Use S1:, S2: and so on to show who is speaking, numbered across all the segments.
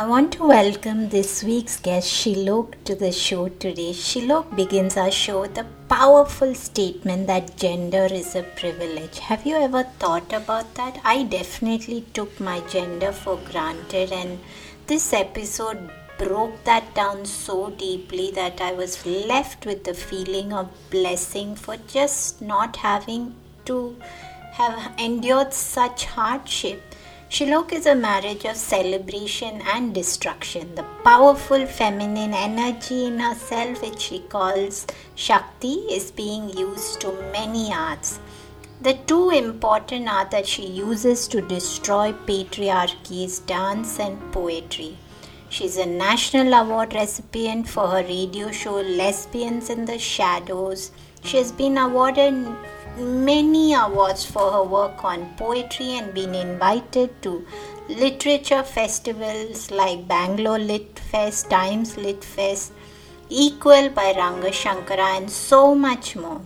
S1: I want to welcome this week's guest Shilok to the show today. Shilok begins our show with a powerful statement that gender is a privilege. Have you ever thought about that? I definitely took my gender for granted, and this episode broke that down so deeply that I was left with the feeling of blessing for just not having to have endured such hardship Shilok is a marriage of celebration and destruction. The powerful feminine energy in herself, which she calls Shakti, is being used to many arts. The two important arts that she uses to destroy patriarchy is dance and poetry. She's a national award recipient for her radio show Lesbians in the Shadows. She has been awarded many awards for her work on poetry and been invited to literature festivals like Bangalore Lit Fest, Times Lit Fest, Equal by Ranga Shankara, and so much more.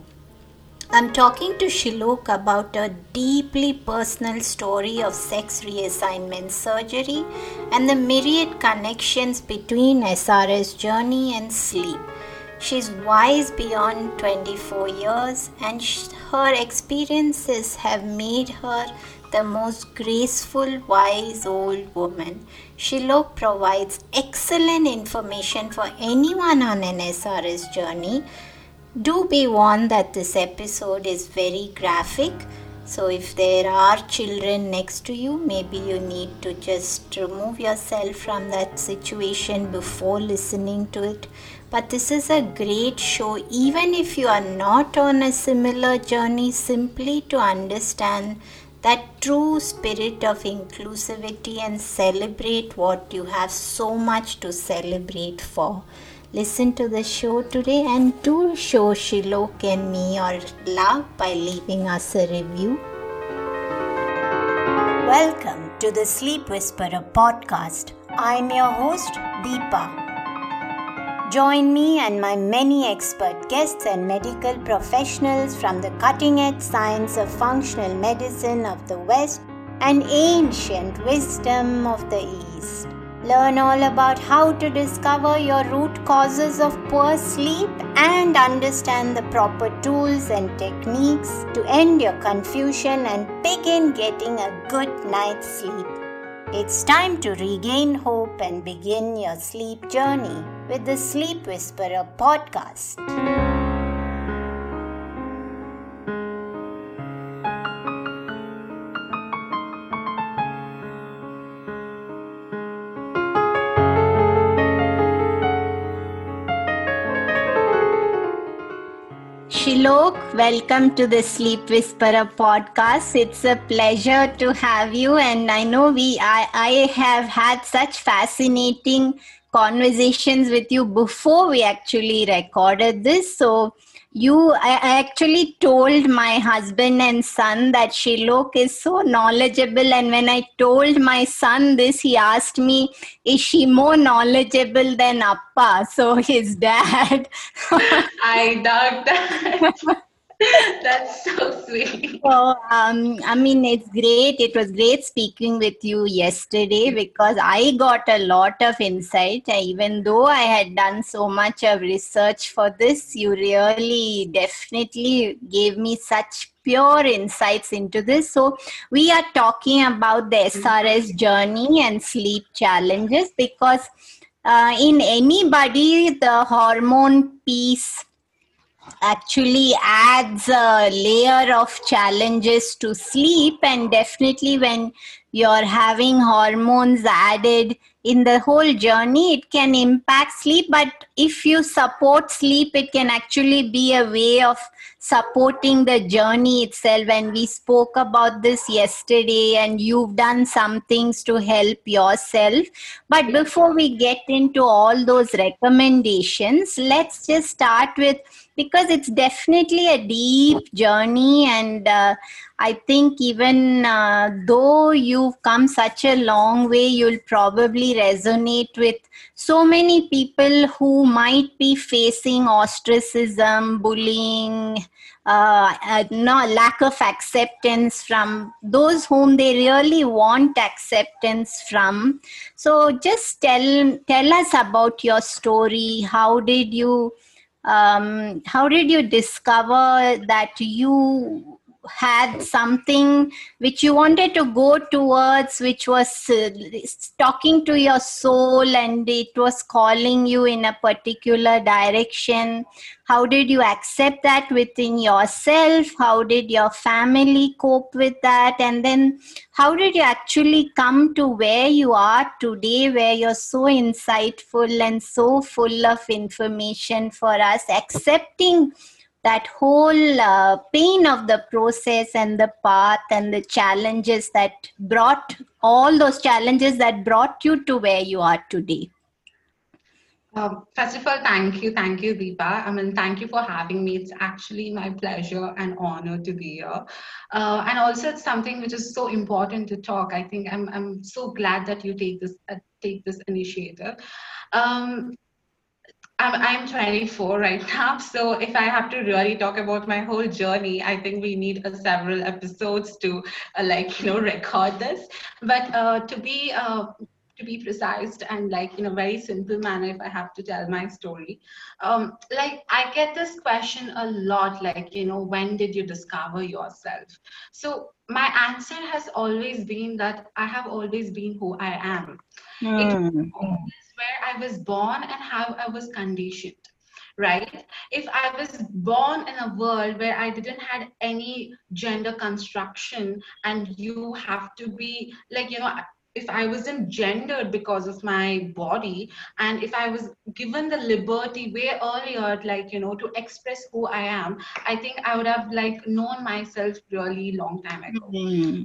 S1: I'm talking to Shilok about a deeply personal story of sex reassignment surgery and the myriad connections between SRS journey and sleep. She's wise beyond 24 years, and her experiences have made her the most graceful, wise old woman. Shilok provides excellent information for anyone on an SRS journey. Do be warned that this episode is very graphic. So, if there are children next to you, maybe you need to just remove yourself from that situation before listening to it. But this is a great show, even if you are not on a similar journey, simply to understand that true spirit of inclusivity and celebrate what you have so much to celebrate for. Listen to the show today and do show Shilok and me your love by leaving us a review. Welcome to the Sleep Whisperer podcast. I'm your host, Deepa. Join me and my many expert guests and medical professionals from the cutting edge science of functional medicine of the West and ancient wisdom of the East. Learn all about how to discover your root causes of poor sleep and understand the proper tools and techniques to end your confusion and begin getting a good night's sleep. It's time to regain hope and begin your sleep journey with the Sleep Whisperer podcast. Shilok, welcome to the Sleep Whisperer podcast. It's a pleasure to have you, and I know we I, I have had such fascinating conversations with you before we actually recorded this. So you I, actually told my husband and son that Shilok is so knowledgeable. And when I told my son this he asked me is she more knowledgeable than Appa? So his dad.
S2: I doubt that That's so sweet. So,
S1: um, I mean, it's great. It was great speaking with you yesterday because I got a lot of insight. Even though I had done so much of research for this, you really definitely gave me such pure insights into this. So, we are talking about the SRS journey and sleep challenges because uh, in anybody, the hormone piece actually adds a layer of challenges to sleep. And definitely when you're having hormones added in the whole journey it can impact sleep. But if you support sleep it can actually be a way of supporting the journey itself. And we spoke about this yesterday and you've done some things to help yourself. But before we get into all those recommendations let's just start with because it's definitely a deep journey and uh, i think even uh, though you've come such a long way you'll probably resonate with so many people who might be facing ostracism bullying uh, no lack of acceptance from those whom they really want acceptance from. So just tell tell us about your story. How did you um, how did you discover that you had something which you wanted to go towards which was uh, talking to your soul and it was calling you in a particular direction. How did you accept that within yourself? How did your family cope with that? And then how did you actually come to where you are today where you're so insightful and so full of information for us accepting that whole uh, pain of the process and the path and the challenges that brought all those challenges that brought you to where you are today
S2: um, first of all, thank you. Thank you, Deepa. I mean, thank you for having me. It's actually my pleasure and honor to be here. Uh, and also, it's something which is so important to talk. I think I'm, I'm so glad that you take this, uh, take this initiative. Um, I'm, I'm 24 right now. So if I have to really talk about my whole journey, I think we need uh, several episodes to uh, like, you know, record this. But uh, to be uh, to be precise and like in a very simple manner if i have to tell my story um, like i get this question a lot like you know when did you discover yourself so my answer has always been that i have always been who i am mm where I was born and how I was conditioned right if i was born in a world where i didn't had any gender construction and you have to be like you know if i wasn't gendered because of my body and if i was given the liberty way earlier like you know to express who i am i think i would have like known myself really long time ago mm-hmm.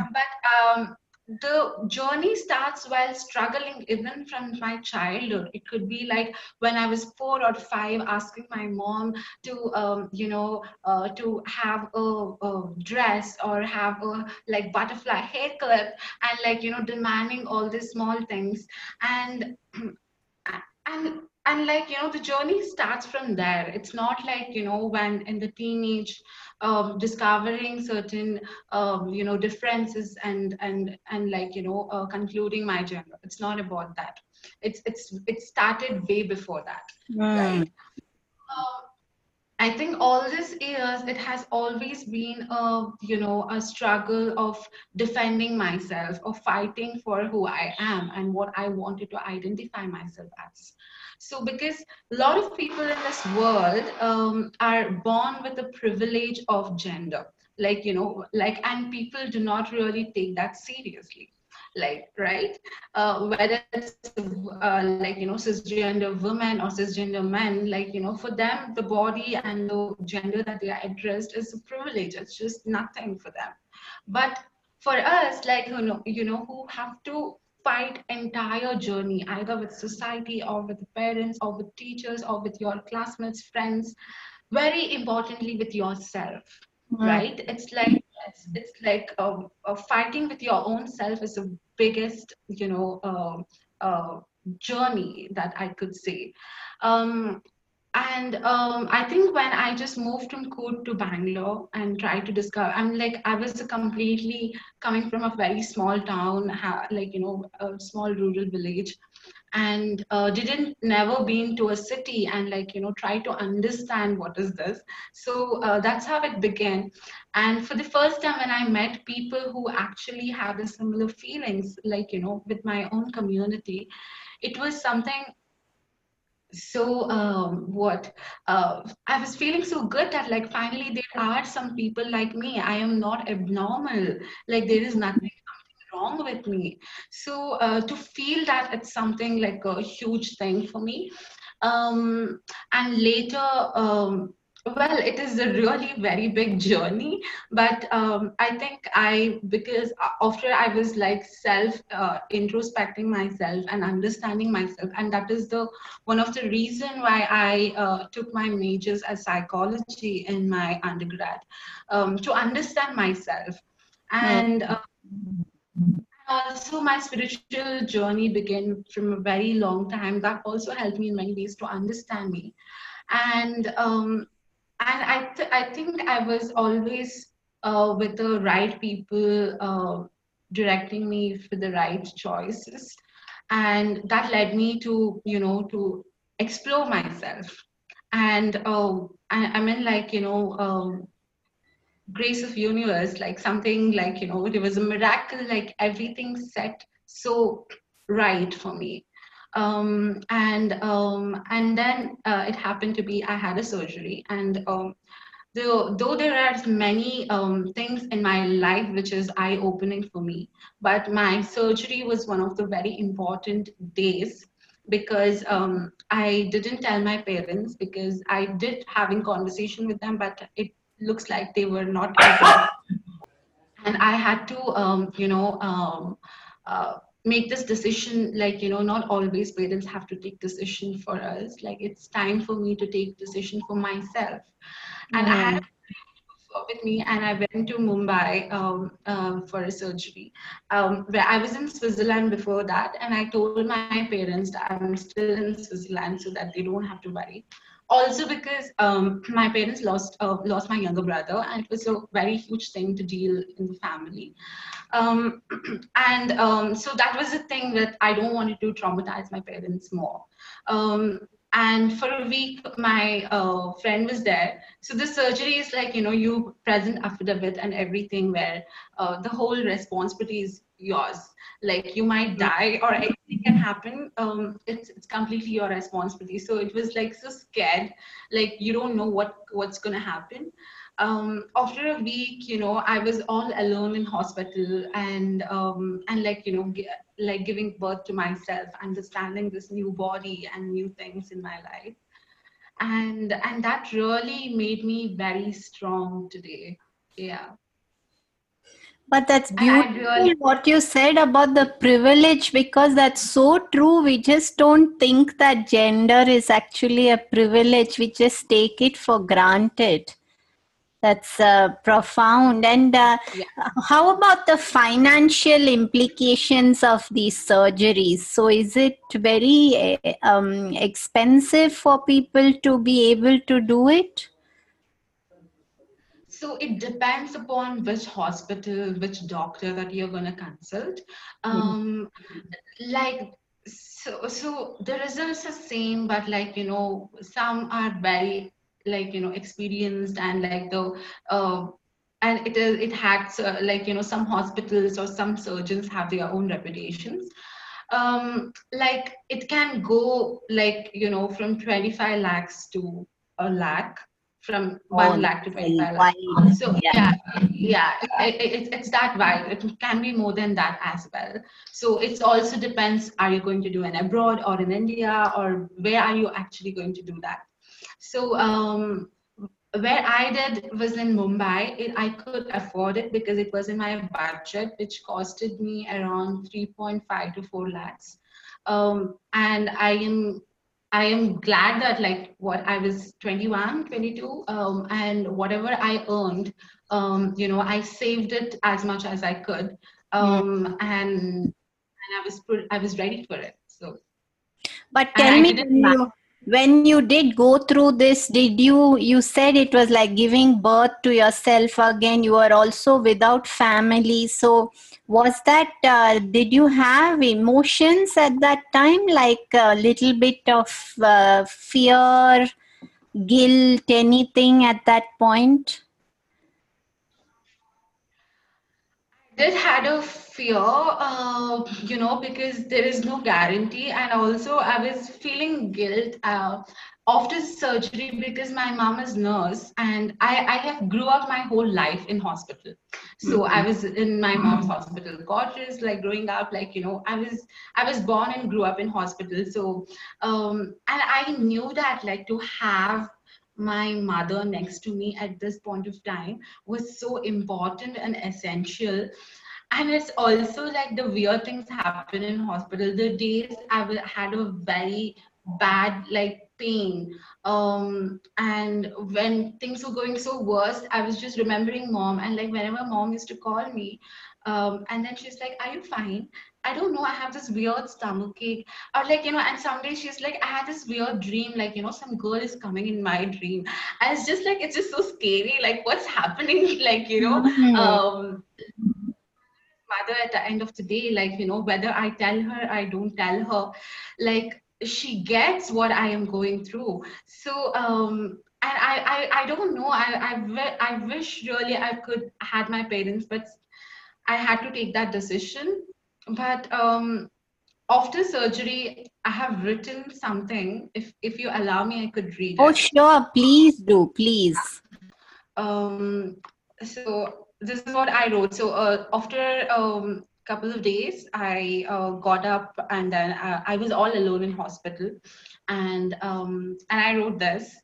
S2: uh, but um the journey starts while struggling even from my childhood. It could be like when i was four or five asking my mom to um, you know uh, to have a, a, dress or have a like butterfly hair clip and like you know demanding all these small things. And and and like you know the journey starts from there it's not like you know when in the teenage um, discovering certain um, you know differences and and and like you know uh, concluding my gender it's not about that it's it's it started way before that mm. right uh, I think all these years it has always been a you know a struggle of defending myself, of fighting for who I am and what I wanted to identify myself as. So, because a lot of people in this world um, are born with the privilege of gender, like, you know, like, and people do not really take that seriously. Like right? Uh, whether it's uh, like you know cisgender women or cisgender men like you know for them the body and the gender that they are addressed is a privilege. It's just nothing for them. But for us like you know you know who have to fight entire journey either with society or with parents or with teachers or with your classmates friends very importantly with yourself mm. right it's like it's, it's like um, uh, fighting with your own self is the biggest you know uh, uh, journey that i could say um, and um, I think when I just moved from Coorg to Bangalore and tried to discover, I'm like, I was completely coming from a very small town, like, you know, a small rural village and uh, didn't never been to a city and like, you know, try to understand what is this. So uh, that's how it began. And for the first time when I met people who actually had the similar feelings, like, you know, with my own community, it was something so um, what uh, i was feeling so good that like finally there are some people like me. I am not abnormal. Like there is nothing wrong with me. So uh, to feel that it's something like a huge thing for me um, and later um, well it is a really very big journey but um, i think i because after i was like self uh, introspecting myself and understanding myself and that is the one of the reason why i uh, took my majors as psychology in my undergrad um, to understand myself. And uh, also my spiritual journey began from a very long time. That also helped me in many ways to understand me. And um, I, th- I think I was always uh, with the right people uh, directing me for the right choices. And that led me to, you know, to explore myself. And uh, I, I mean, like, you know, um, grace of universe, like something like, you know, it was a miracle, like everything set so right for me um, and um, and then uh, it happened to be I had a surgery, and um, though, though there are many um, things in my life which is eye opening for me, but my surgery was one of the very important days because um, I didn't tell my parents because I did having conversation with them, but it looks like they were not. and I had to, um, you know. Um, uh, make this decision like you know not always parents have to take decision for us like it's time for me to take decision for myself and i had with me and I went to Mumbai um, uh, for a surgery. Um, where I was in Switzerland before that, and I told my parents that I'm still in Switzerland so that they don't have to worry. Also because um, my parents lost uh, lost my younger brother, and it was a very huge thing to deal in the family. Um, and um, so that was the thing that I don't want to traumatize my parents more. Um, and for a week, my uh, friend was there. So the surgery is like, you know, you present affidavit and everything where uh, the whole responsibility is yours. Like you might die or anything can happen. Um, it's, it's completely your responsibility. So it was like so scared, like you don't know what, what's going to happen um, after a week, you know, I was all alone in hospital and um, and like you know, g- like giving birth to myself, understanding this new body and new things in my life, and and that really made me very strong today. Yeah.
S1: But that's beautiful really, what you said about the privilege because that's so true. We just don't think that gender is actually a privilege. We just take it for granted that's uh, profound and uh, yeah. how about the financial implications of these surgeries so is it very uh, um, expensive for people to be able to do it
S2: so it depends upon which hospital which doctor that you're going to consult mm-hmm. um, mm-hmm. like so so the results are same but like you know some are very like you know experienced and like the uh, and it is it had uh, like you know some hospitals or some surgeons have their own reputations um like it can go like you know from 25 lakhs to a lakh from oh, 1 lakh to 25 lakhs. so yeah yeah, yeah it, it, it's that wide it can be more than that as well so it also depends are you going to do an abroad or in india or where are you actually going to do that so um, where I did was in Mumbai. It, I could afford it because it was in my budget, which costed me around 3.5 to 4 lakhs. Um, and I am I am glad that like what I was 21, 22, um, and whatever I earned, um, you know, I saved it as much as I could, um, and and I was I was ready for it. So,
S1: but tell me, when you did go through this did you you said it was like giving birth to yourself again you were also without family so was that uh, did you have emotions at that time like a little bit of uh, fear guilt anything at that point
S2: I did had a fear, uh, you know, because there is no guarantee. And also, I was feeling guilt uh, after surgery because my mom is nurse and I, I have grew up my whole life in hospital. So mm-hmm. I was in my mom's hospital quarters, like growing up, like, you know, I was, I was born and grew up in hospital. So, um, and I knew that like to have my mother next to me at this point of time was so important and essential and it's also like the weird things happen in hospital the days i had a very bad like pain um and when things were going so worse i was just remembering mom and like whenever mom used to call me um and then she's like are you fine I don't know, I have this weird stomach ache. Or like, you know, and someday she's like, I had this weird dream, like, you know, some girl is coming in my dream. And it's just like, it's just so scary. Like, what's happening? Like, you know, mm-hmm. um, mother at the end of the day, like, you know, whether I tell her, I don't tell her, like, she gets what I am going through. So, um, and I, I, I don't know. I, I, I wish really I could had my parents, but I had to take that decision but um, after surgery, I have written something. If if you allow me, I could read.
S1: Oh, it. sure, please do, please.
S2: Um, so this is what I wrote. So uh, after um, couple of days, I uh, got up and then uh, I was all alone in hospital, and um, and I wrote this.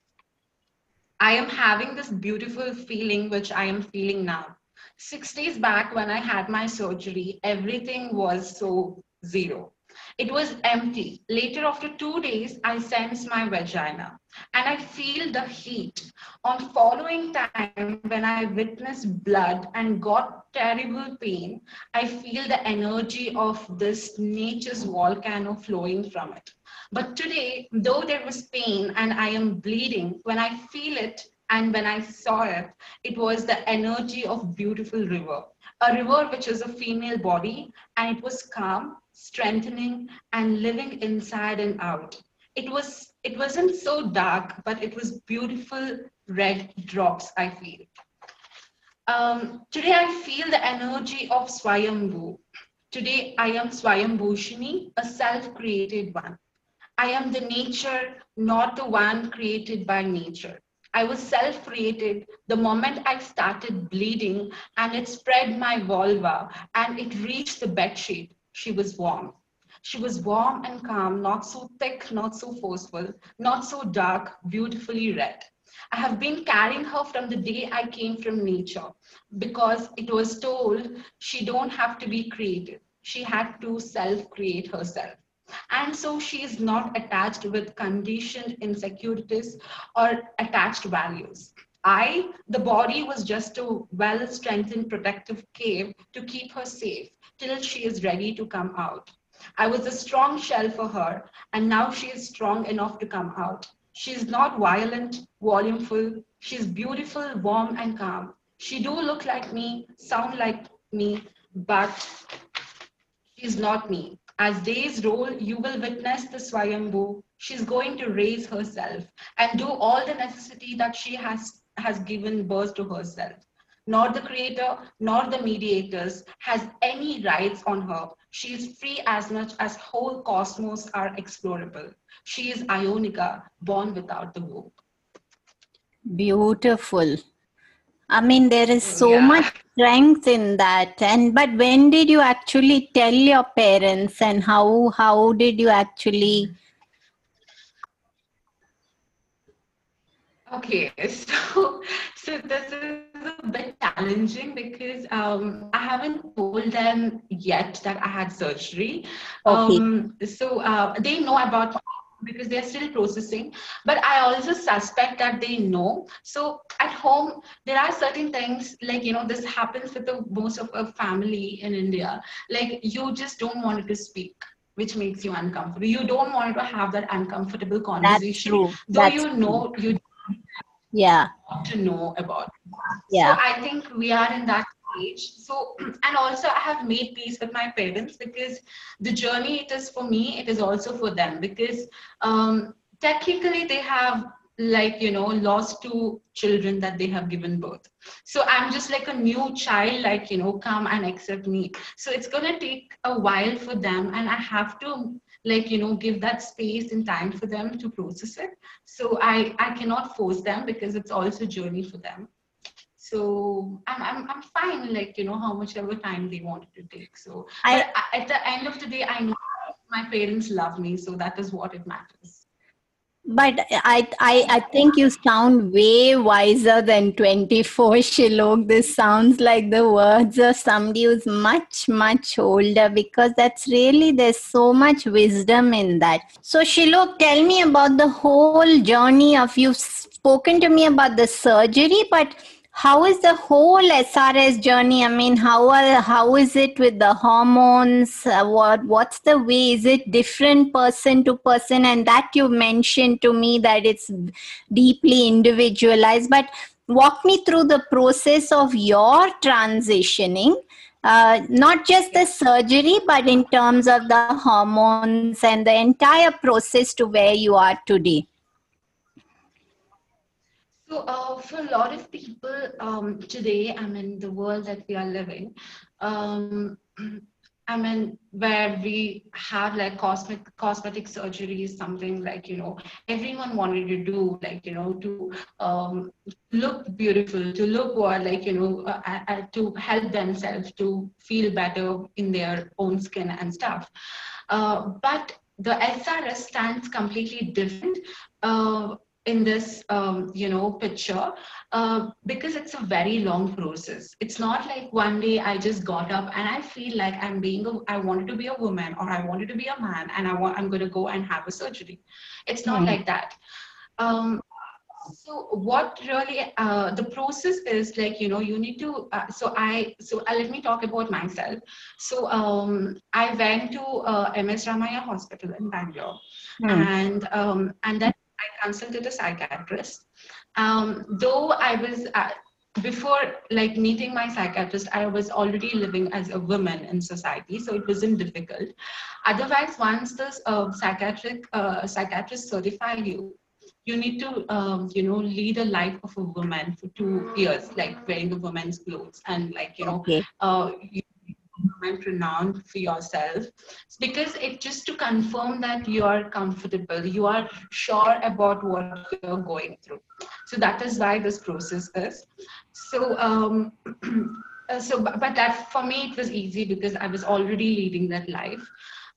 S2: I am having this beautiful feeling which I am feeling now six days back when I had my surgery, everything was so zero. It was empty. Later, after two days, I sense my vagina and I feel the heat. On following time, when I witnessed blood and got terrible pain, I feel the energy of this nature's volcano flowing from it. But today, though there was pain and I am bleeding, when I feel it, and when I saw it, it was the energy of beautiful river, a river which is a female body, and it was calm, strengthening, and living inside and out. It was it wasn't so dark, but it was beautiful red drops. I feel. Um, today I feel the energy of Swayambhu. Today I am Swayambhushini, a self-created one. I am the nature, not the one created by nature. I was self created the moment I started bleeding and it spread my vulva and it reached the bed sheet. She was warm. She was warm and calm, not so thick, not so forceful, not so dark, beautifully red. I have been carrying her from the day I came from nature because it was told she don't have to be created. She had to self create herself. And so she is not attached with conditioned insecurities or attached values. I, the body, was just a well strengthened protective cave to keep her safe till she is ready to come out. I was a strong shell for her, and now she is strong enough to come out. She is not violent, volumeful. She is beautiful, warm, and calm. She do look like me, sound like me, but she's not me. As days roll, you will witness the Swayambhu. She's going to raise herself and do all the necessity that she has, has given birth to herself. Nor the creator, nor the mediators has any rights on her. She is free as much as whole cosmos are explorable. She is Ayonija, born without the womb.
S1: Beautiful. I mean, there is so yeah. much strength in that. And but when did you actually tell your parents, and how how did you actually?
S2: Okay, so so this is a bit challenging because um, I haven't told them yet that I had surgery. Okay. Um, so uh, they know about because they're still processing but i also suspect that they know so at home there are certain things like you know this happens with the most of a family in india like you just don't want to speak which makes you uncomfortable you don't want to have that uncomfortable conversation
S1: That's true.
S2: though
S1: That's
S2: you know
S1: true.
S2: you
S1: yeah.
S2: to know about.
S1: Yeah.
S2: So i think we are in that age so and also i have made peace with my parents because the journey it is for me it is also for them because um, technically they have like you know lost two children that they have given birth. So i'm just like a new child like you know come and accept me. So it's going to take a while for them and i have to like you know give that space and time for them to process it. So i i cannot force them because it's also a journey for them. So I'm, I'm, I'm fine like you know how much ever time they wanted to take. So I, at the end of the day i know my parents love me so that is what it matters
S1: but I, I i think you sound way wiser than 24 shilok. This sounds like the words of somebody who's much much older because that's really there's so much wisdom in that. So shilok tell me about the whole journey of you've spoken to me about the surgery but how is the whole SRS journey? I mean, how are, how is it with the hormones? Uh, what what's the way? Is it different person to person? And that you mentioned to me that it's deeply individualized. But walk me through the process of your transitioning. Uh, not just the surgery, but in terms of the hormones and the entire process to where you are today.
S2: So, uh, for a lot of people um, today, I mean, the world that we are living, um, I mean, where we have like cosmetic cosmetic surgery is something like you know everyone wanted to do, like you know, to um, look beautiful, to look what like you know, uh, uh, to help themselves to feel better in their own skin and stuff. Uh, but the SRS stands completely different. In this um, you know picture uh, because it's a very long process. It's not like one day i just got up and i feel like i'm being a, i wanted to be a woman or i wanted to be a man and i want i'm going to go and have a surgery. It's not mm. like that. Um, so what really uh, the process is like you know you need to uh, so i so uh, let me talk about myself. So um, i went to uh, ms Ramaiah hospital in bangalore. Mm. and um, and then I consulted a psychiatrist. Um, though I was uh, before like meeting my psychiatrist, I was already living as a woman in society, so it wasn't difficult. Otherwise, once the uh, psychiatric uh, psychiatrist certify you, you need to um, you know lead a life of a woman for two years, like wearing a woman's clothes and like you know okay. uh, you and renowned for yourself. Because it just to confirm that you are comfortable you are sure about what you're going through. So that is why this process is. So um uh, so but that for me it was easy because i was already leading that life.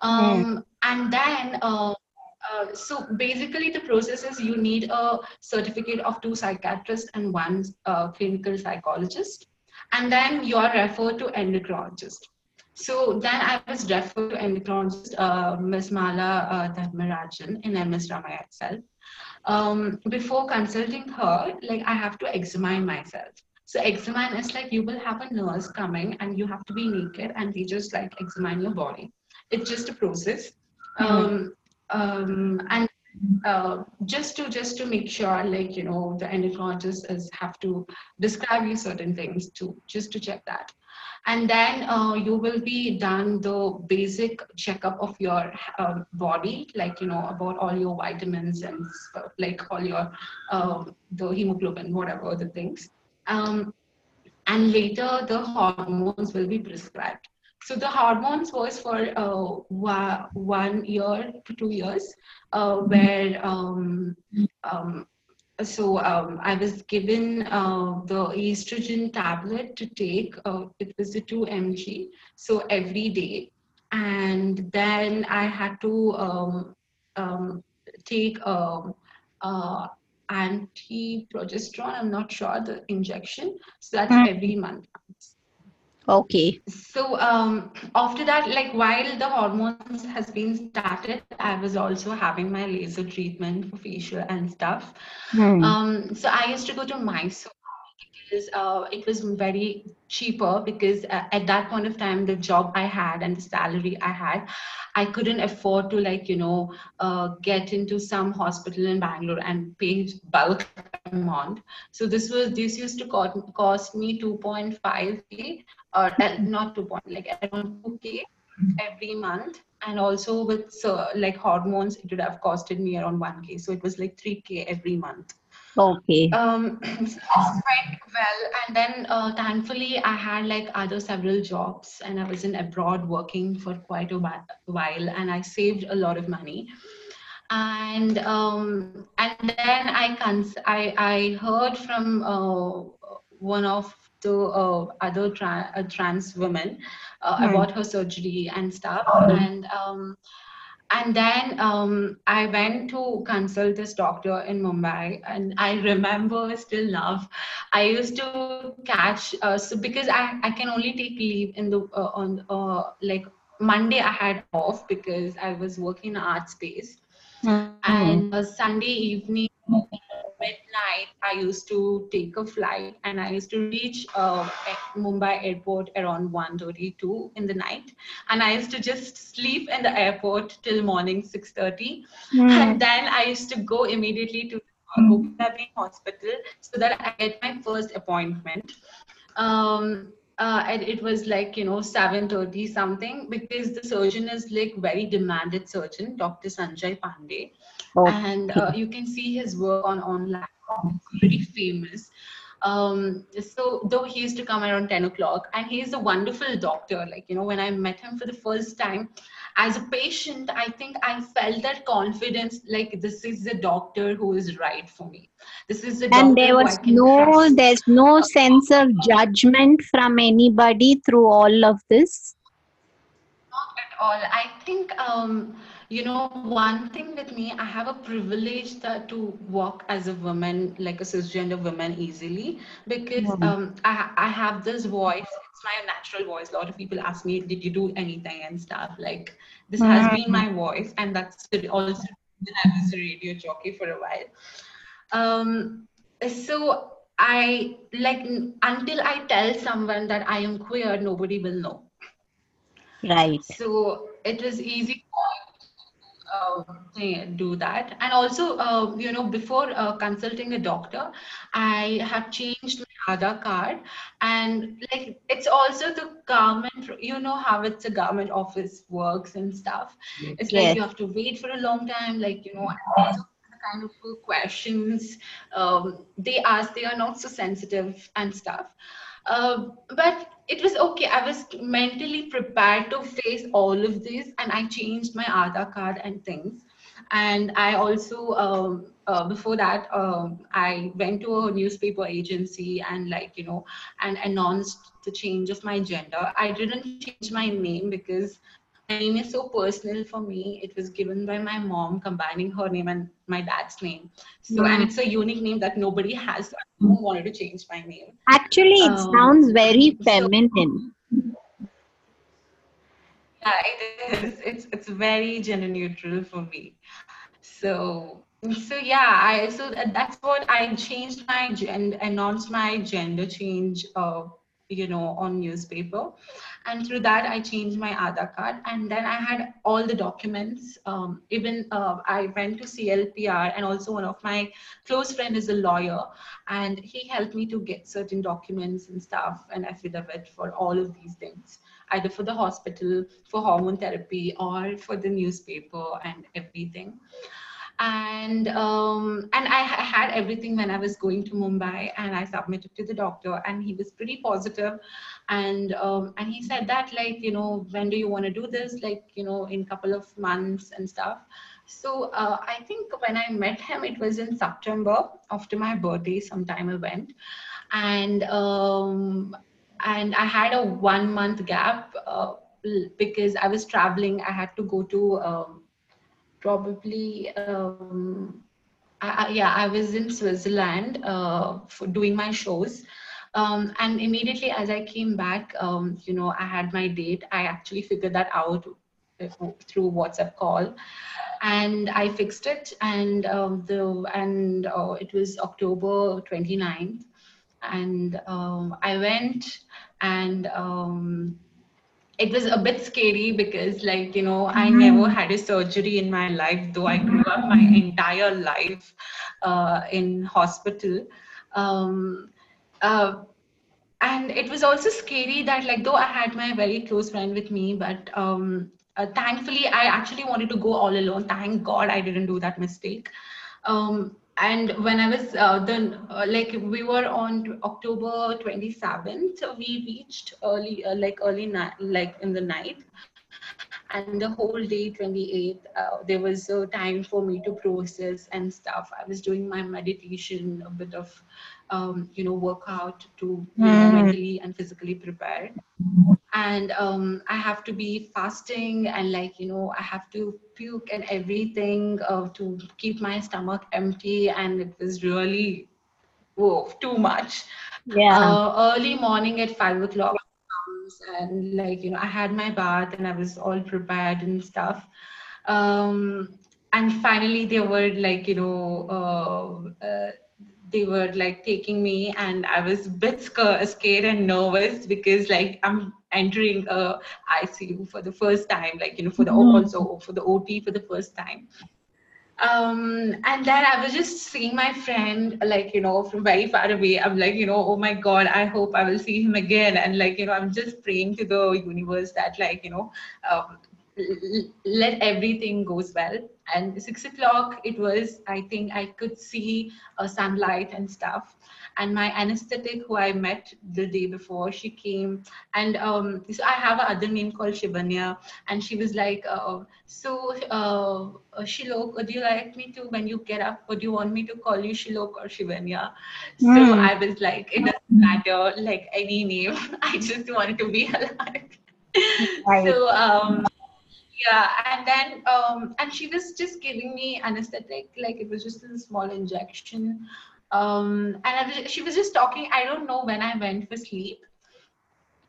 S2: Um mm. and then uh, uh, so basically the process is you need a certificate of two psychiatrists and one uh, clinical psychologist. And then you are referred to endocrinologist so then I was referred to endocrinologist uh, Ms. Mala uh, Dharmarajan in MS Ramaiah itself. Um, before consulting her, like I have to examine myself. So examine is like you will have a nurse coming and you have to be naked and they just like examine your body. It's just a process. Mm-hmm. Um, um, and uh, just to just to make sure like you know the endocrinologist is have to describe you certain things to just to check that and then uh, you will be done the basic checkup of your uh, body like you know about all your vitamins and like all your um, the hemoglobin whatever the things. Um, and later the hormones will be prescribed. So the hormones was for uh, one year to two years uh, where um, um, so um, I was given uh, the estrogen tablet to take. Uh, it was a 2 mg, so every day. And then I had to um, um, take um, uh, anti-progesterone. I'm not sure the injection. So that's mm. every month.
S1: Okay.
S2: So um, after that, like while the hormones has been started, I was also having my laser treatment for facial and stuff. Hmm. Um, so I used to go to Mysore because uh, it was very cheaper because uh, at that point of time the job i had and the salary i had i couldn't afford to like you know uh, get into some hospital in bangalore and pay bulk amount. So this was this used to cost, cost me 2.5k or uh, not 2 point like around 2k every month. And also with so, like hormones it would have costed me around 1k so it was like 3k every month
S1: Okay.
S2: Um, so went well, and then uh, thankfully I had like other several jobs, and I was in abroad working for quite a while, and I saved a lot of money. And um, and then I cons- I I heard from uh, one of the uh, other tra- uh, trans women uh, hmm. about her surgery and stuff, and um, and then um, I went to consult this doctor in Mumbai, and I remember still love. I used to catch uh, so because I, I can only take leave in the uh, on uh, like Monday I had off because I was working in art space, mm-hmm. and Sunday evening night, I used to take a flight and I used to reach uh, Mumbai airport around 1.32 in the night. And I used to just sleep in the airport till morning 6.30. Mm. And then I used to go immediately to Govinda Hospital so that I get my first appointment. Um, uh, and it was like you know 7:30 something because the surgeon is like very demanded surgeon, Dr. Sanjay Pandey, oh. and uh, you can see his work on online. Pretty famous. Um, so though he used to come around 10 o'clock, and he's a wonderful doctor. Like you know, when I met him for the first time, as a patient, I think I felt that confidence. Like this is the doctor who is right for me this is the
S1: and there was no trust. there's no sense of judgment from anybody through all of this
S2: not at all i think um you know one thing with me i have a privilege that to walk as a woman like a cisgender woman easily because mm-hmm. um I, I have this voice it's my natural voice a lot of people ask me did you do anything and stuff like this mm-hmm. has been my voice and that's also i was a radio jockey for a while um, so I like until I tell someone that I am queer, nobody will know.
S1: Right.
S2: So it is easy uh, do that and also uh, you know before uh, consulting a doctor i have changed my Aadhaar card and like it's also the government you know how it's a government office works and stuff it's yes. like you have to wait for a long time like you know the kind of questions um, they ask. They are not so sensitive and stuff. Uh, but it was okay. I was mentally prepared to face all of this, and I changed my Aadhaar card and things. And I also, um, uh, before that, um, I went to a newspaper agency and, like, you know, and announced the change of my gender. I didn't change my name because name is so personal for me. It was given by my mom, combining her name and my dad's name. So, mm. and hmm. it's a unique name that nobody has. I wanted to change my name.
S1: Actually, it um, sounds very feminine. So,
S2: yeah, it is. It's it's very gender neutral for me. So so yeah, I so that's what I changed my gender, announced my gender change. Uh, you know on newspaper and through that i changed my aadhaar card. And then i had all the documents um, even uh, i went to clpr and also one of my close friend is a lawyer. And he helped me to get certain documents and stuff and affidavit for all of these things either for the hospital for hormone therapy or for the newspaper and everything and um, and I had everything when I was going to Mumbai, and I submitted to the doctor, and he was pretty positive, and um, and he said that like you know when do you want to do this like you know in couple of months and stuff. So uh, I think when I met him, it was in September after my birthday. Sometime I went, and um, and I had a one month gap uh, because I was traveling. I had to go to um, probably um, I, yeah i was in switzerland uh, for doing my shows. Um, and immediately as i came back um, you know i had my date. I actually figured that out through whatsapp call. And i fixed it. And um, the and uh, it was october 29th and um, i went and um, it was a bit scary because like you know i mm-hmm. never had a surgery in my life though i grew up my entire life uh, in hospital. Um, uh, and it was also scary that like though i had my very close friend with me but um, uh, thankfully i actually wanted to go all alone. Thank god i didn't do that mistake. Um, and when I was uh, then uh, like we were on October 27th, we reached early uh, like early night like in the night, and the whole day 28th uh, there was a time for me to process and stuff. I was doing my meditation, a bit of um, you know work out to mm. hmm. mentally and physically prepare and um, i have to be fasting and like you know i have to puke and everything uh, to keep my stomach empty and it was really whoa too much
S1: yeah
S2: uh, early morning at five o'clock and like you know i had my bath and i was all prepared and stuff um, and finally they were like you know uh, uh they were like taking me and i was a bit scared and nervous because like i'm entering a icu for the first time like you know for the mm. also for the ot for the first time. Um and then i was just seeing my friend like you know from very far away. I'm like you know oh my god i hope i will see him again. And like you know i'm just praying to the universe that like you know um, let everything goes well and six o'clock it was i think i could see a sunlight and stuff and my anesthetic who i met the day before she came and um, so i have another name called shivanya and she was like uh, so uh, uh, shilok do you like me to when you get up or do you want me to call you shilok or shivanya mm. so hmm. i was like it doesn't matter like any name i just wanted to be alive right. so um yeah and then um and she was just giving me anesthetic like it was just a small injection. Um and was, she was just talking i don't know when i went for sleep.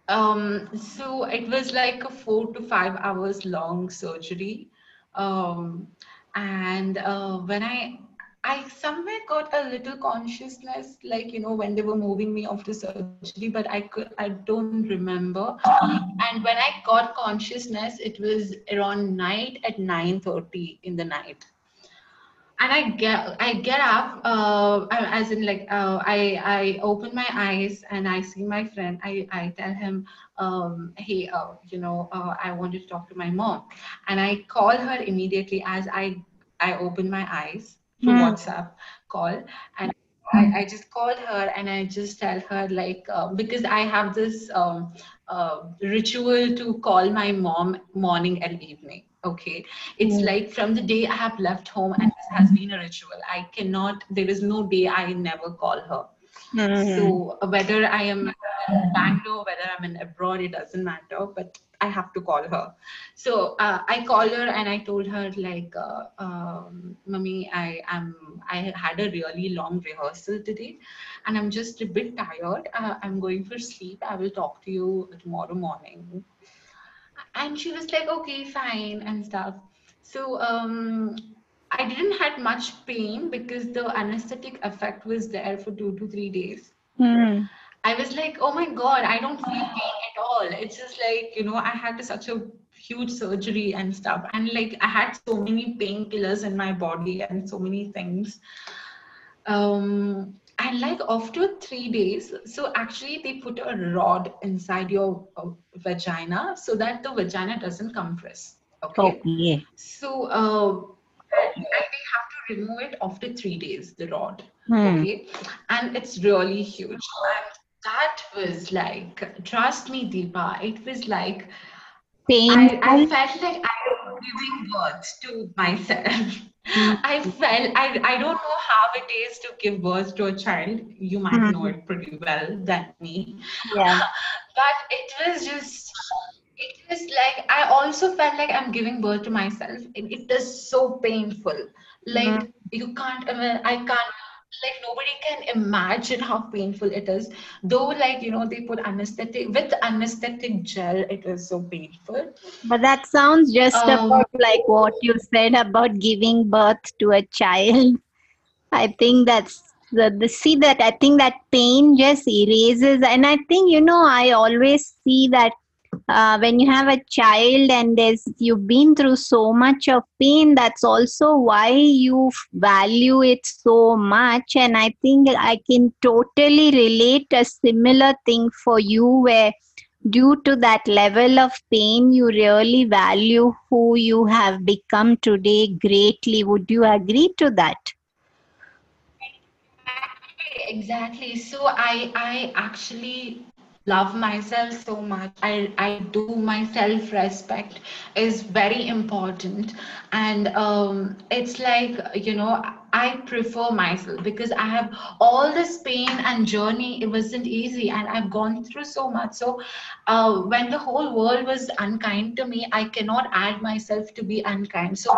S2: Um so it was like a four to five hours long surgery. Um and uh, when i I somewhere got a little consciousness, like you know, when they were moving me off the surgery, but I could I don't remember. And when I got consciousness, it was around night at 9:30 in the night. And I get I get up, uh, as in like uh, I I open my eyes and I see my friend. I I tell him, um, hey, uh, you know, uh, I wanted to talk to my mom, and I call her immediately as I I open my eyes through mm. WhatsApp call. And I, I, just called her and I just tell her like uh, because I have this um, uh, ritual to call my mom morning and evening. Okay, it's mm. like from the day I have left home and this has been a ritual. I cannot. There is no day I never call her. Mm. So whether I am in Bangalore, whether I'm in abroad, it doesn't matter. But I have to call her. So uh, I called her and I told her like, uh, um, "Mummy, I am. I had a really long rehearsal today, and I'm just a bit tired. Uh, I'm going for sleep. I will talk to you tomorrow morning." And she was like, "Okay, fine," and stuff. So um, I didn't had much pain because the anesthetic effect was there for two to three days. Mm. I was like, oh my God, I don't feel pain at all. It's just like, you know, I had such a huge surgery and stuff. And like, I had so many painkillers in my body and so many things. Um, and like after three days, so actually they put a rod inside your uh, vagina so that the vagina doesn't compress. Okay. okay. So, uh, and they have to remove it after three days, the rod. Hmm. Okay. And it's really huge. And that was like, trust me, Deepa, it was like pain. I, I, felt like I was giving birth to myself. I felt I, I don't know how it is to give birth to a child. You might mm. know it pretty well than me. Yeah. but it was just it was like I also felt like I'm giving birth to myself. It, it is so painful. Like mm. you can't I, mean, I can't like nobody can imagine how painful it is. Though like you know they put anesthetic with anesthetic gel it is so painful.
S1: But that sounds just um, about like what you said about giving birth to a child. I think that's the, the see that i think that pain just erases. And i think you know i always see that uh, when you have a child and there's you've been through so much of pain that's also why you value it so much. And i think i can totally relate a similar thing for you where due to that level of pain you really value who you have become today greatly. Would you agree to that?
S2: Exactly. So i i actually love myself so much i i do my self respect is very important. And um it's like you know i prefer myself because i have all this pain and journey it wasn't easy and i've gone through so much. So uh, when the whole world was unkind to me i cannot add myself to be unkind. So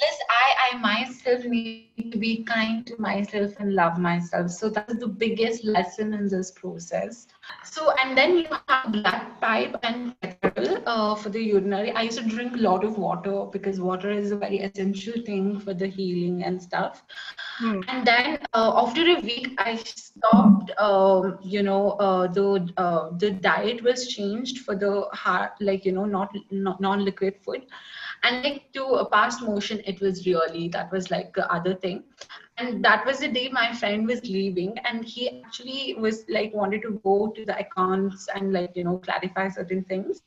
S2: least i i myself need to be kind to myself and love myself. So that's the biggest lesson in this process So, and then you have black pipe and uh, for the urinary. I used to drink a lot of water because water is a very essential thing for the healing and stuff. Hmm. And then uh, after a week, I stopped. Um, you know, uh, the uh, the diet was changed for the heart, like you know, not, not non-liquid food and like to a past motion it was really that was like the other thing. And that was the day my friend was leaving and he actually was like wanted to go to the accounts and like you know clarify certain things.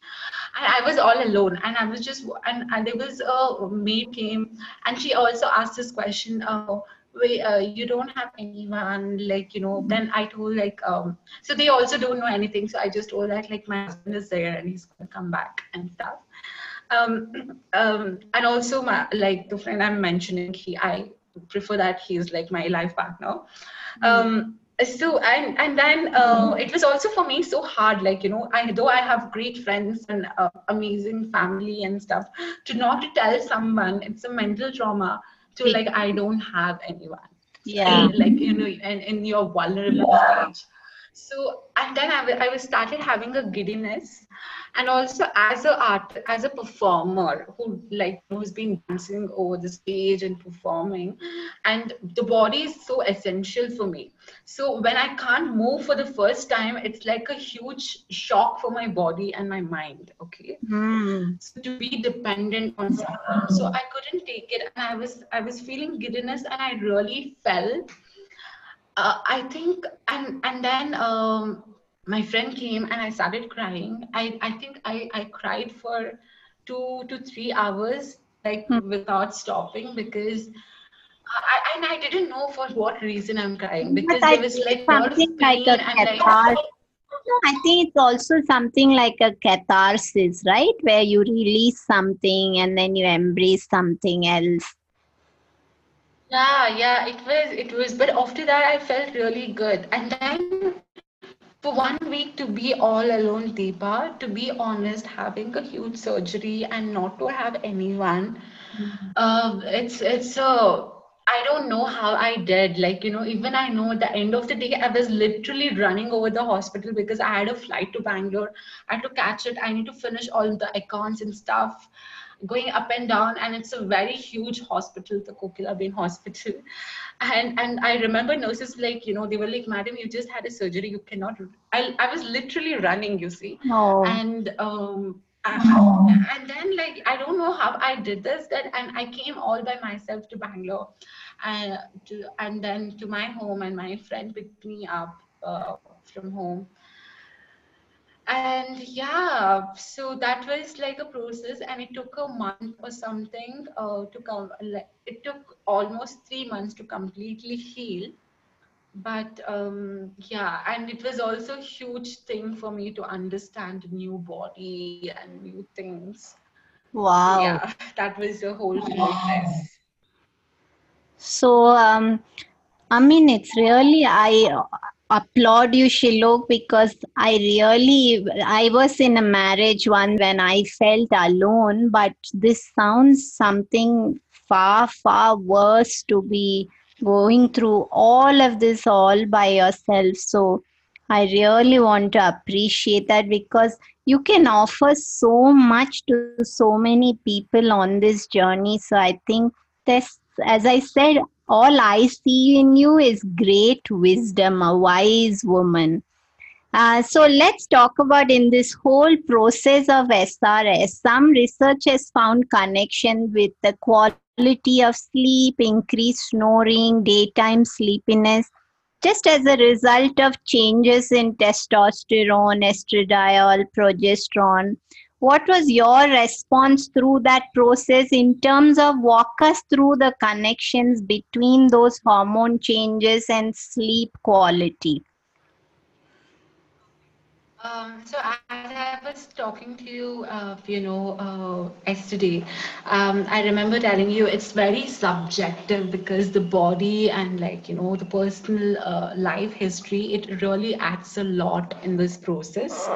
S2: And i was all alone and i was just and, and there was a maid came and she also asked this question uh, wait uh, you don't have anyone like you know then i told like um so they also don't know anything. So i just told that like my husband is there and he's gonna come back and stuff um, um, and also my like the friend I'm mentioning, he I prefer that he's like my life partner. Mm-hmm. Um, so and and then uh, it was also for me so hard like you know i though i have great friends and uh, amazing family and stuff to not to tell someone it's a mental trauma to like i don't have anyone.
S1: Yeah.
S2: Like you know and in your vulnerable. Stage so and then I, I was started having a giddiness and also as a art as a performer who like who's been dancing over the stage and performing and the body is so essential for me. So when i can't move for the first time it's like a huge shock for my body and my mind okay?
S1: Mm.
S2: so to be dependent on someone so i couldn't take it and i was i was feeling giddiness and i really felt uh, I think, and and then um, my friend came and I started crying. I I think I I cried for two to three hours like hmm. without stopping because. I, and I didn't know for what reason I'm crying because there was like
S1: something like a catharsis. Like, I think it's also something like a catharsis, right? Where you release something and then you embrace something else.
S2: Yeah, yeah, it was, it was. But after that, I felt really good. And then for one week to be all alone, Deepa, to be honest, having a huge surgery and not to have anyone, mm-hmm. uh, it's it's a I don't know how I did. Like, you know, even I know at the end of the day, I was literally running over the hospital because I had a flight to Bangalore. I had to catch it. I need to finish all the accounts and stuff going up and down and it's a very huge hospital the Kokilaben hospital and and i remember nurses like you know they were like madam you just had a surgery. You cannot i, I was literally running you see.
S1: Oh.
S2: and um and then like i don't know how i did this that and i came all by myself to bangalore and to and then to my home and my friend picked me up uh, from home and yeah so that was like a process and it took a month or something uh, to come like it took almost three months to completely heal. But um, yeah and it was also a huge thing for me to understand new body and new things.
S1: Wow.
S2: Yeah that was the whole process.
S1: So um i mean it's really i applaud you, Shilok, because I really, I was in a marriage one when I felt alone, but this sounds something far, far worse to be going through all of this all by yourself. So I really want to appreciate that because you can offer so much to so many people on this journey. So I think this, as I said, all I see in you is great wisdom, a wise woman. Uh, so let's talk about in this whole process of SRS. Some research has found connection with the quality of sleep, increased snoring, daytime sleepiness, just as a result of changes in testosterone, estradiol, progesterone what was your response through that process in terms of walk us through the connections between those hormone changes and sleep quality
S2: um, so as I was talking to you, uh, you know, uh, yesterday, um, I remember telling you it's very subjective because the body and like you know the personal uh, life history it really adds a lot in this process.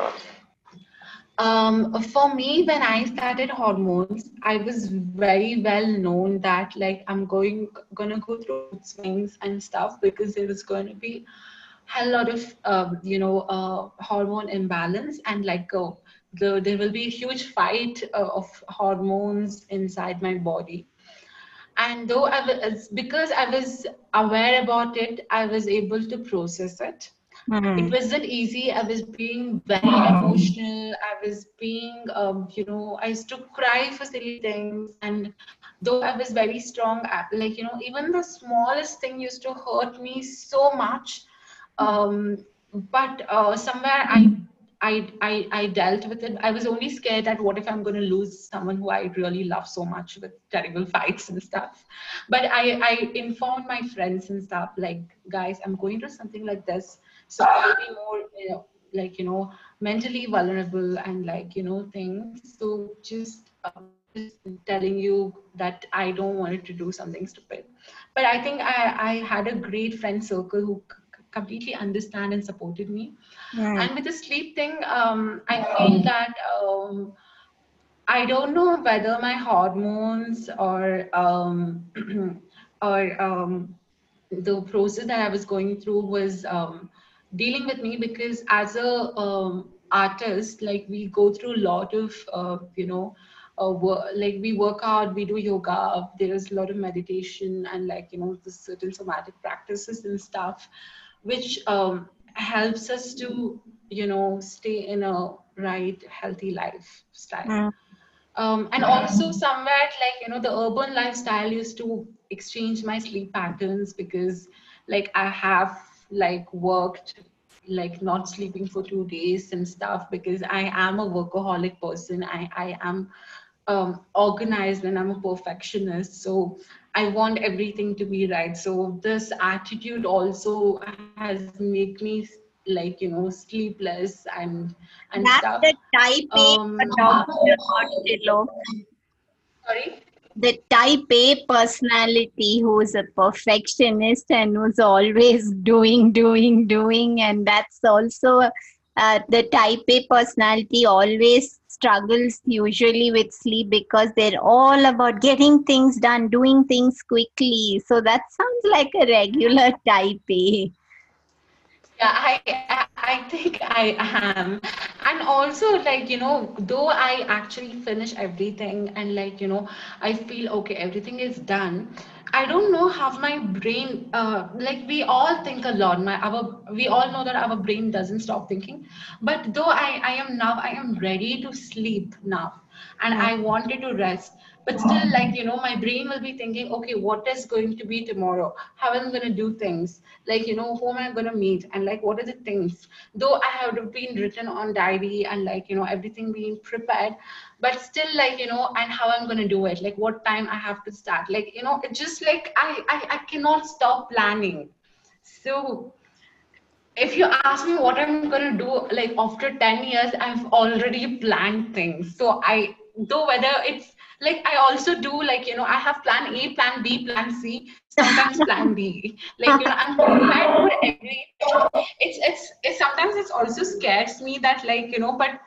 S2: Um, for me, when I started hormones, I was very well known that like I'm going gonna go through swings and stuff because there was going to be a lot of um, you know uh, hormone imbalance and like uh, the, there will be a huge fight uh, of hormones inside my body. And though i was because i was aware about it i was able to process it mm-hmm. it wasn't easy i was being very emotional i was being um, you know i used to cry for silly things and though i was very strong like you know even the smallest thing used to hurt me so much um, but uh, somewhere i I, I, I dealt with it. I was only scared that what if I'm going to lose someone who I really love so much with terrible fights and stuff. But I, I informed my friends and stuff like, guys, I'm going through something like this. So I'll be more, you know, like, you know, mentally vulnerable and like, you know, things. So just, um, just telling you that I don't want to do something stupid. But I think I, I had a great friend circle who completely understand and supported me. Right. And with the sleep thing, um, I feel that um, I don't know whether my hormones or um, or um, the process that I was going through was um, dealing with me because as a um, artist, like we go through a lot of uh, you know. Uh, work, like we work out, we do yoga. There is a lot of meditation and like you know the certain somatic practices and stuff which um, helps us to you know stay in a right healthy lifestyle mm. um, and also somewhere like you know the urban lifestyle used to exchange my sleep patterns because like i have like worked like not sleeping for two days and stuff because i am a workaholic person i i am um, organized and i'm a perfectionist so I want everything to be right. So this attitude also has made me like you know sleepless and and
S1: That's
S2: stuff.
S1: the type A um,
S2: Sorry.
S1: The type A personality who's a perfectionist and who's always doing, doing, doing, and that's also uh, the type A personality always struggles usually with sleep because they're all about getting things done, doing things quickly. So that sounds like a regular type A.
S2: Yeah, I I think I am, and also like you know, though I actually finish everything and like you know, I feel okay, everything is done. I don't know how my brain, uh, like we all think a lot. My our we all know that our brain doesn't stop thinking. But though I I am now I am ready to sleep now, and I mm-hmm. wanted to rest. But still mm-hmm. like you know my brain will be thinking okay what is going to be tomorrow? How am i going to do things? Like you know who am i going to meet? And like what are the things? Though i have been written on diary and like you know everything being prepared but still like you know and how i'm going to do it? Like what time i have to start? Like you know it's just like i i, I cannot stop planning. So if you ask me what i'm going to do like after 10 years i've already planned things. So i though whether it's like i also do like you know i have plan a plan b plan c sometimes plan b like you know i'm prepared for every it's it's it sometimes it's also scares me that like you know but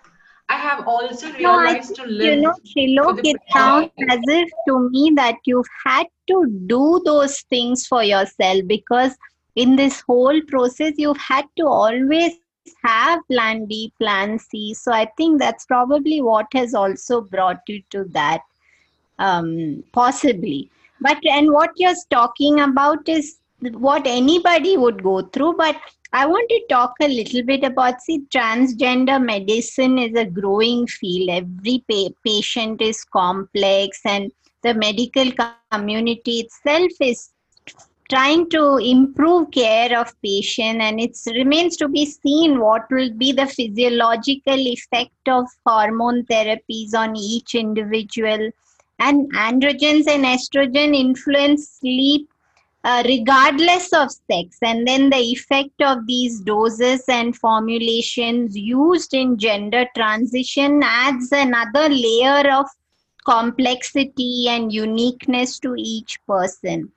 S2: I have also realized no, I, to live.
S1: You know, Shilok, it sounds as if to me that you've had to do those things for yourself because in this whole process, you've had to always have plan B, plan C. So I think that's probably what has also brought you to that, um, possibly. But and what you're talking about is what anybody would go through. But I want to talk a little bit about see transgender medicine is a growing field. Every pa- patient is complex, and the medical community itself is trying to improve care of patient and it remains to be seen what will be the physiological effect of hormone therapies on each individual. And androgens and estrogen influence sleep uh, regardless of sex. And then the effect of these doses and formulations used in gender transition adds another layer of complexity and uniqueness to each person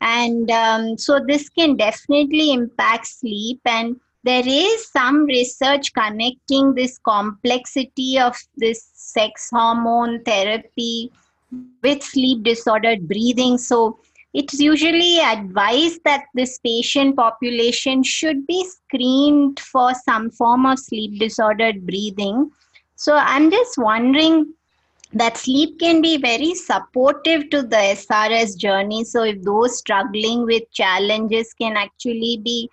S1: and um, so this can definitely impact sleep and there is some research connecting this complexity of this sex hormone therapy with sleep disordered breathing so it's usually advised that this patient population should be screened for some form of sleep disordered breathing. So I'm just wondering that sleep can be very supportive to the SRS journey. So if those struggling with challenges can actually be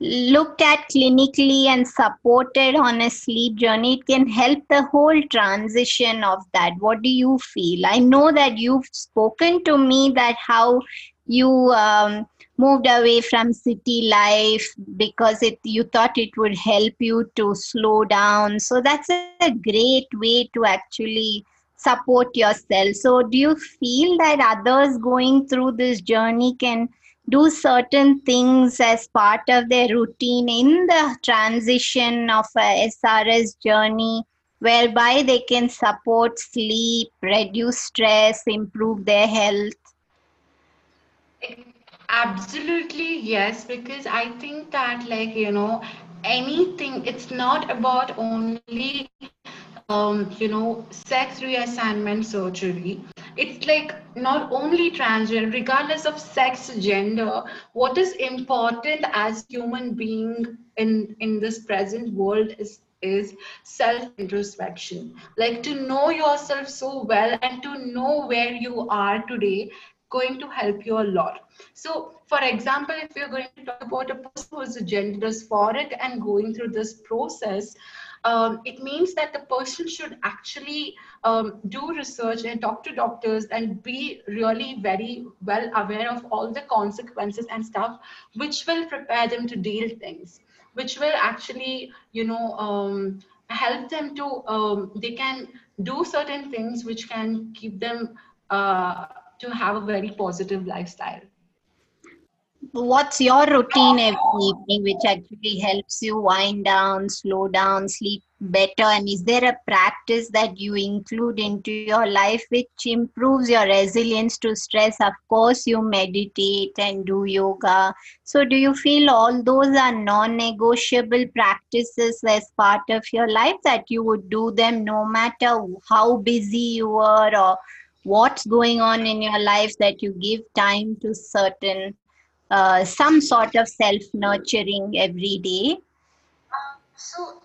S1: looked at clinically and supported on a sleep journey, it can help the whole transition of that. What do you feel? I know that you've spoken to me that how you um, moved away from city life because it you thought it would help you to slow down. So that's a great way to actually support yourself. So do you feel that others going through this journey can do certain things as part of their routine in the transition of a SRS journey, whereby they can support sleep, reduce stress, improve their health?
S2: Absolutely, yes, because I think that, like, you know, anything, it's not about only um, you know, sex reassignment surgery. It's like not only transgender, regardless of sex, gender, what is important as human being in, in this present world is is self introspection like to know yourself so well and to know where you are today going to help you a lot so for example if you're going to talk about a person who is a gender dysphoric and going through this process um, it means that the person should actually um, do research and talk to doctors and be really very well aware of all the consequences and stuff, which will prepare them to deal things, which will actually, you know, um, help them to, um, they can do certain things which can keep them uh, to have a very positive lifestyle
S1: what's your routine every evening which actually helps you wind down slow down sleep better? And is there a practice that you include into your life which improves your resilience to stress? Of course you meditate and do yoga. So do you feel all those are non-negotiable practices as part of your life that you would do them no matter how busy you are or what's going on in your life that you give time to certain uh, some sort of self nurturing every day?
S2: So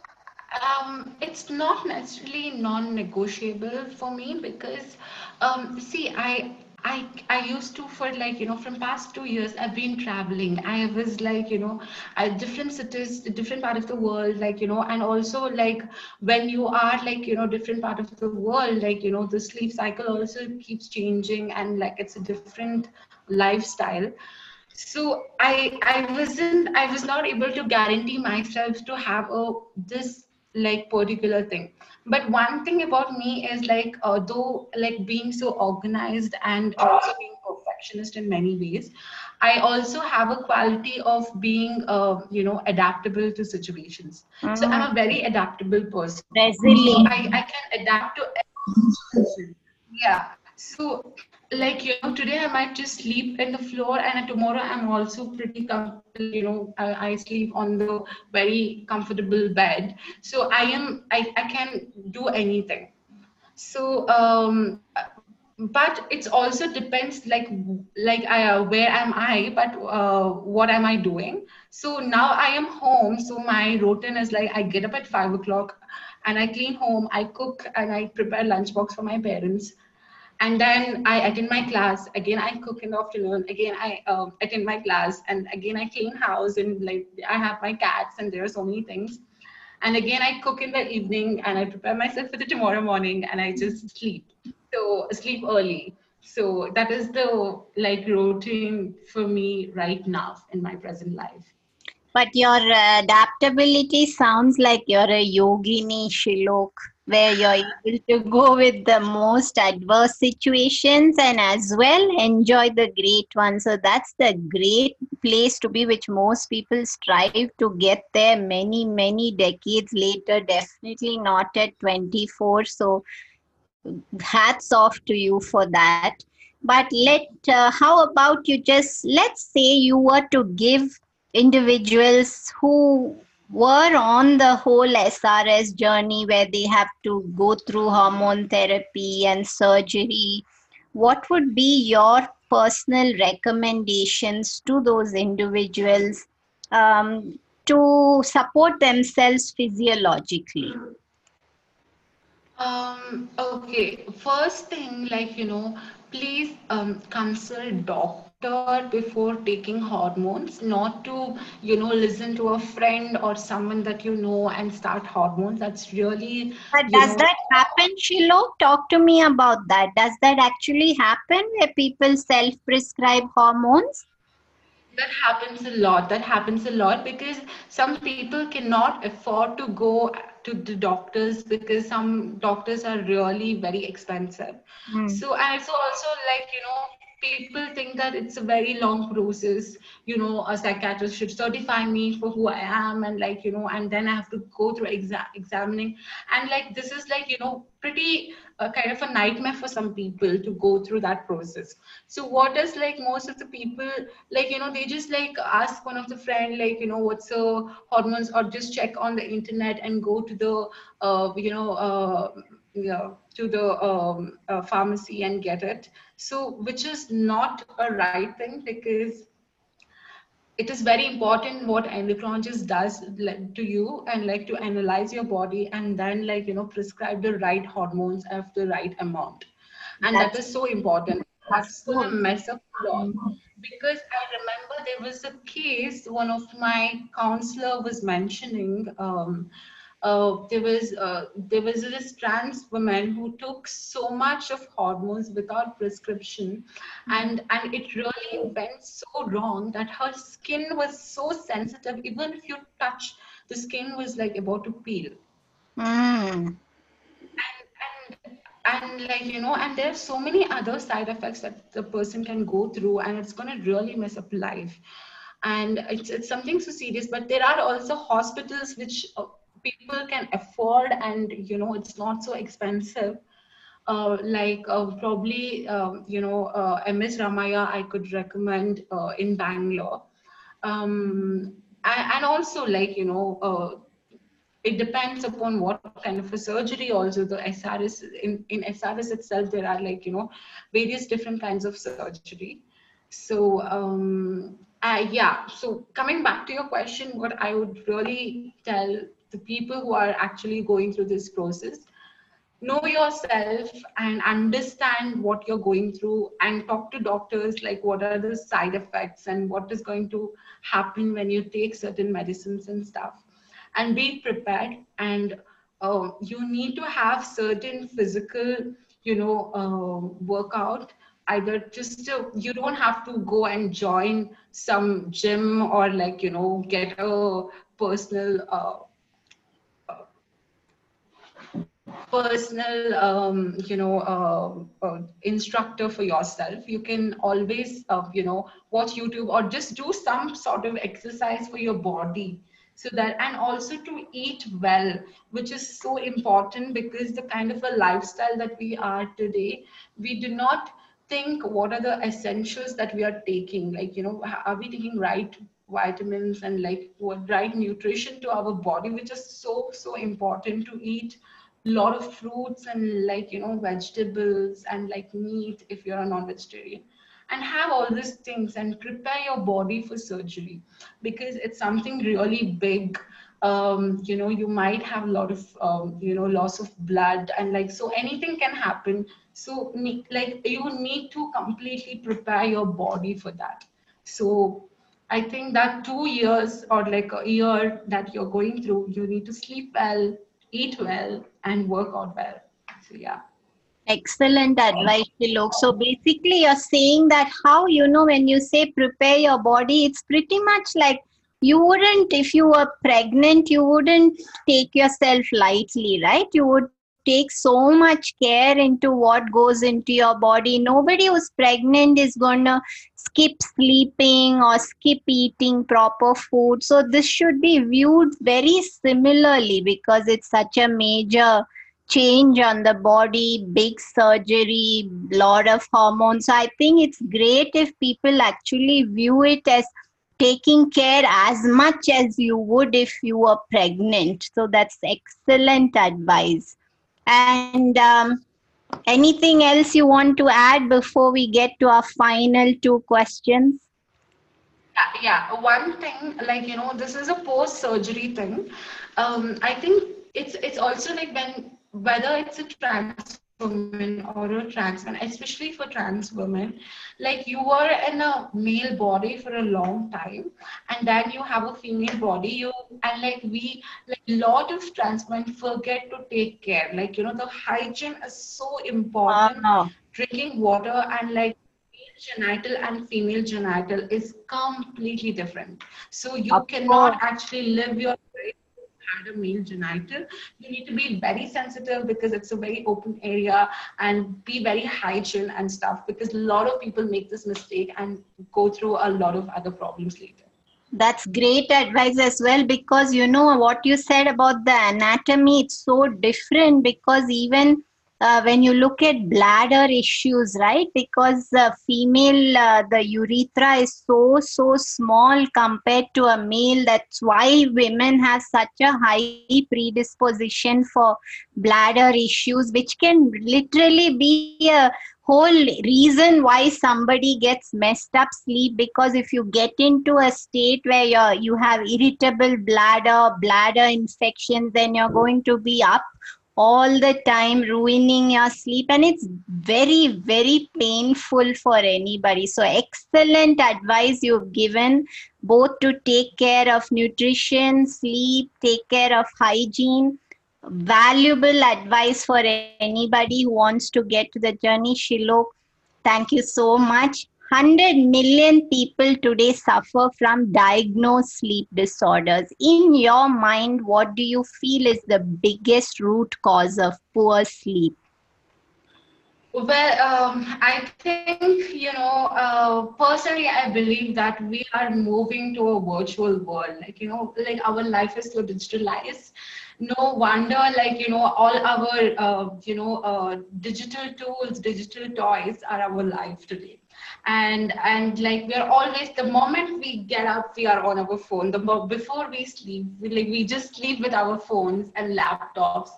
S2: um, it's not necessarily non-negotiable for me because um, see I I I used to for like you know from past two years I've been traveling. I was like you know at different cities, different part of the world, like you know, and also like when you are like you know different part of the world, like you know the sleep cycle also keeps changing and like it's a different lifestyle so i i wasn't i was not able to guarantee myself to have a this like particular thing. But one thing about me is like uh, though like being so organized and also being perfectionist in many ways i also have a quality of being uh, you know adaptable to situations. Mm-hmm. so i'm a very adaptable person.
S1: Resilient.
S2: I, I can adapt to yeah. So like you know today i might just sleep in the floor and tomorrow i'm also pretty comfortable you know I, I, sleep on the very comfortable bed. So i am i, I can do anything. So um but it's also depends like like I, uh, where am i but uh, what am i doing? So now i am home so my routine is like i get up at five o'clock and i clean home i cook and i prepare lunchbox for my parents and then I attend my class. Again, I cook in the afternoon. Again, I um, attend my class, and again, I clean house and like I have my cats, and there are so many things. And again, I cook in the evening, and I prepare myself for the tomorrow morning, and I just sleep. So sleep early. So that is the like routine for me right now in my present life.
S1: But your adaptability sounds like you're a yogini, Shilok where you're able to go with the most adverse situations and as well enjoy the great ones. So that's the great place to be, which most people strive to get there many, many decades later. Definitely not at 24. So hats off to you for that. But let, uh, how about you just, let's say you were to give individuals who were on the whole SRS journey where they have to go through hormone therapy and surgery, what would be your personal recommendations to those individuals um, to support themselves physiologically?
S2: Um, okay, first thing, like, you know, please um, consult doctor before taking hormones, not to, you know, listen to a friend or someone that you know and start hormones. That's really.
S1: But does
S2: know,
S1: that happen, Shilo? Talk to me about that. Does that actually happen where people self-prescribe hormones?
S2: that happens a lot that happens a lot because some people cannot afford to go to the doctors because some doctors are really very expensive mm. so and so also like you know people think that it's a very long process. You know a psychiatrist should certify me for who i am and like you know and then i have to go through exa- examining. And like this is like you know pretty uh, kind of a nightmare for some people to go through that process. So what is like most of the people like you know they just like ask one of the friend like you know what's the hormones or just check on the internet and go to the uh, you know uh, to the um, uh, pharmacy and get it. So, which is not a right thing because it is very important what endocrinologist does to you and like to analyze your body and then like you know prescribe the right hormones of the right amount. And that's, that is so important. That's gonna mess up a because i remember there was a case one of my counselor was mentioning um, uh, there was uh, there was this trans woman who took so much of hormones without prescription and and it really went so wrong that her skin was so sensitive even if you touch the skin was like about to peel
S1: mm.
S2: and, and and like you know and there's so many other side effects that the person can go through and it's going to really mess up life and it's, it's something so serious but there are also hospitals which uh, people can afford and you know it's not so expensive. Uh, like uh, probably um, you know uh, ms Ramaiah i could recommend uh, in bangalore. Um, and, also like you know uh, it depends upon what kind of a surgery also the srs in, in srs itself there are like you know various different kinds of surgery. So um, uh, yeah. So coming back to your question what i would really tell the people who are actually going through this process. Know yourself and understand what you're going through and talk to doctors like what are the side effects and what is going to happen when you take certain medicines and stuff. And be prepared and uh, you need to have certain physical you know uh, workout either just to, you don't have to go and join some gym or like you know get a personal uh, personal um, you know uh, uh, instructor for yourself. You can always uh, you know watch youtube or just do some sort of exercise for your body. So that and also to eat well which is so important because the kind of a lifestyle that we are today we do not think what are the essentials that we are taking. Like you know are we taking right vitamins and like right nutrition to our body which is so so important to eat lot of fruits and like you know vegetables and like meat if you're a non-vegetarian. And have all these things and prepare your body for surgery. Because it's something really big. Um, you know you might have a lot of um, you know loss of blood and like so anything can happen. So like you need to completely prepare your body for that. So i think that two years or like a year that you're going through you need to sleep well eat well and work out well. So yeah.
S1: Excellent advice, Shilok. So basically, you're saying that how you know when you say prepare your body, it's pretty much like you wouldn't, if you were pregnant, you wouldn't take yourself lightly, right? You would take so much care into what goes into your body. Nobody who's pregnant is going to skip sleeping or skip eating proper food. So, this should be viewed very similarly because it's such a major change on the body, big surgery, lot of hormones. So, I think it's great if people actually view it as taking care as much as you would if you were pregnant. So, that's excellent advice. And um, Anything else you want to add before we get to our final two questions?
S2: Yeah, yeah. One thing, like you know, this is a post-surgery thing. Um, I think it's it's also like when whether it's a trans woman or a trans man, especially for trans women, like you were in a male body for a long time, and then you have a female body. You and like we, like a lot of trans men forget to take care. Like you know, the hygiene is so important.
S1: Wow.
S2: Drinking water and like male genital and female genital is completely different. So you
S1: Of
S2: cannot
S1: course.
S2: actually live your life had a male genital. You need to be very sensitive because it's a very open area and be very hygiene and stuff because a lot of people make this mistake and go through a lot of other problems later.
S1: That's great advice as well because you know what you said about the anatomy, it's so different because even uh, when you look at bladder issues, right? Because the female, uh, the urethra is so, so small compared to a male. That's why women have such a high predisposition for bladder issues, which can literally be a whole reason why somebody gets messed up sleep because if you get into a state where you're, you have irritable bladder bladder infections then you're going to be up all the time ruining your sleep and it's very very painful for anybody so excellent advice you've given both to take care of nutrition sleep take care of hygiene valuable advice for anybody who wants to get to the journey. Shilok, thank you so much. 100 million people today suffer from diagnosed sleep disorders. In your mind, what do you feel is the biggest root cause of poor sleep?
S2: Well, um, I think, you know, uh, personally, I believe that we are moving to a virtual world. Like, you know, like our life is so digitalized. No wonder, like, you know, all our, uh, you know, uh, digital tools, digital toys are our life today. And, and like, we are always, the moment we get up, we are on our phone. The before we sleep, we, like, we just sleep with our phones and laptops.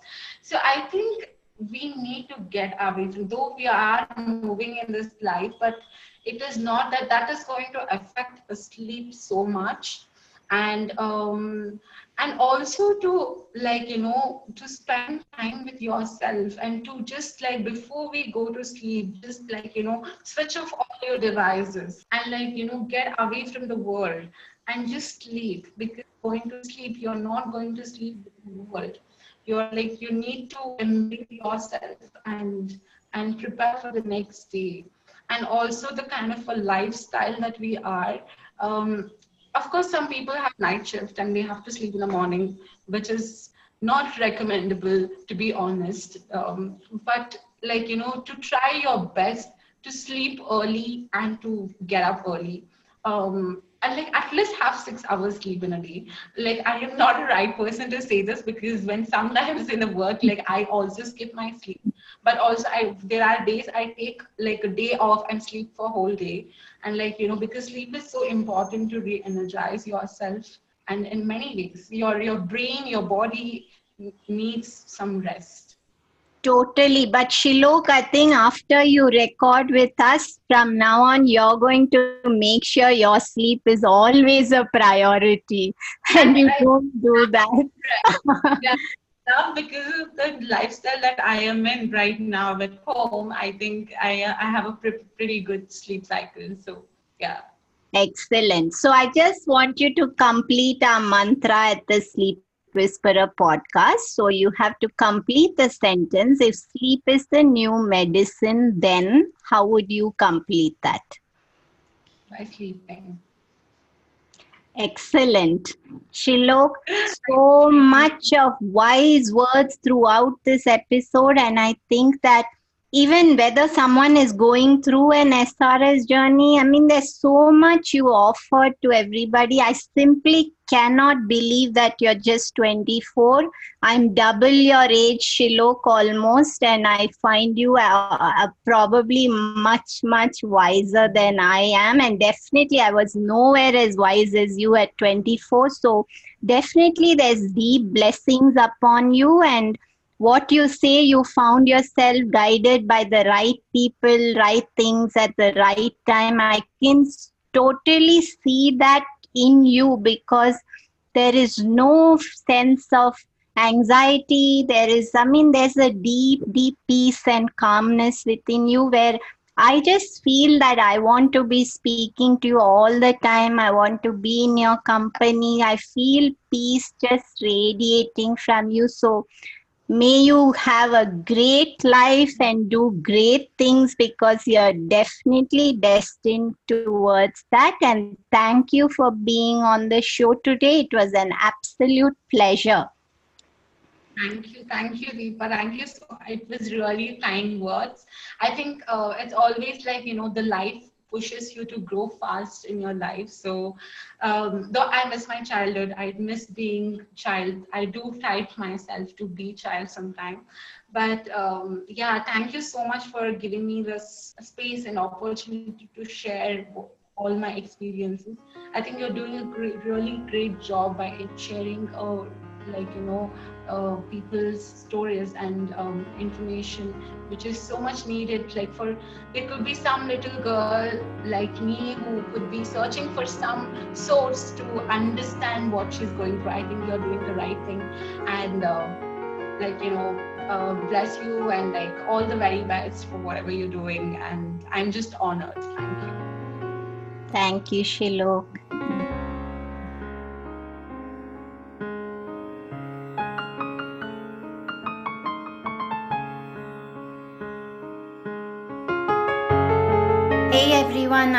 S2: So I think we need to get away from though we are moving in this life but it is not that that is going to affect the sleep so much and um and also to like you know to spend time with yourself and to just like before we go to sleep just like you know switch off all your devices and like you know get away from the world and just sleep. Because going to sleep you're not going to sleep with the world. You're like you need to embrace yourself and and prepare for the next day. And also the kind of a lifestyle that we are um, of course some people have night shift and they have to sleep in the morning which is not recommendable to be honest um, but like you know to try your best to sleep early and to get up early um, and like at least have six hours sleep in a day. Like I am not a right person to say this because when sometimes in the work, like I also skip my sleep. But also I there are days I take like a day off and sleep for a whole day. And like, you know, because sleep is so important to re-energize yourself. And in many ways, your your brain, your body needs some rest.
S1: Totally. But Shilok, I think after you record with us, from now on, you're going to make sure your sleep is always a priority and you don't do that.
S2: yeah. Now, because of the lifestyle that I am in right now at home, I think I I have a pre- pretty good sleep cycle. So yeah.
S1: Excellent. So I just want you to complete our mantra at the Sleep Whisperer podcast. So you have to complete the sentence. If sleep is the new medicine, then how would you complete that?
S2: By sleeping.
S1: Excellent. Shilok, so much of wise words throughout this episode. And I think that even whether someone is going through an SRS journey, I mean, there's so much you offer to everybody. I simply cannot believe that you're just 24. I'm double your age, Shilok, almost, and I find you uh, uh, probably much, much wiser than I am. And definitely, I was nowhere as wise as you at 24. So, definitely, there's deep blessings upon you. And what you say you found yourself guided by the right people right things at the right time. I can totally see that in you because there is no sense of anxiety. There is i mean there's a deep deep peace and calmness within you where i just feel that i want to be speaking to you all the time. I want to be in your company. I feel peace just radiating from you. So may you have a great life and do great things because you're definitely destined towards that and thank you for being on the show today it was an absolute pleasure
S2: Thank you, thank you, Deepa. Thank you. So it was really kind words. I think uh, it's always like you know the life pushes you to grow fast in your life. So um, though I miss my childhood, I miss being child. I do fight myself to be child sometime. But um, yeah, thank you so much for giving me this space and opportunity to share all my experiences. I think you're doing a great, really great job by sharing, uh, like you know, uh, people's stories and um, information which is so much needed. Like for there could be some little girl like me who could be searching for some source to understand what she's going through. I think you're doing the right thing. And uh, like you know uh, bless you and like all the very best for whatever you're doing. And i'm just honored. Thank you.
S1: Thank you shilok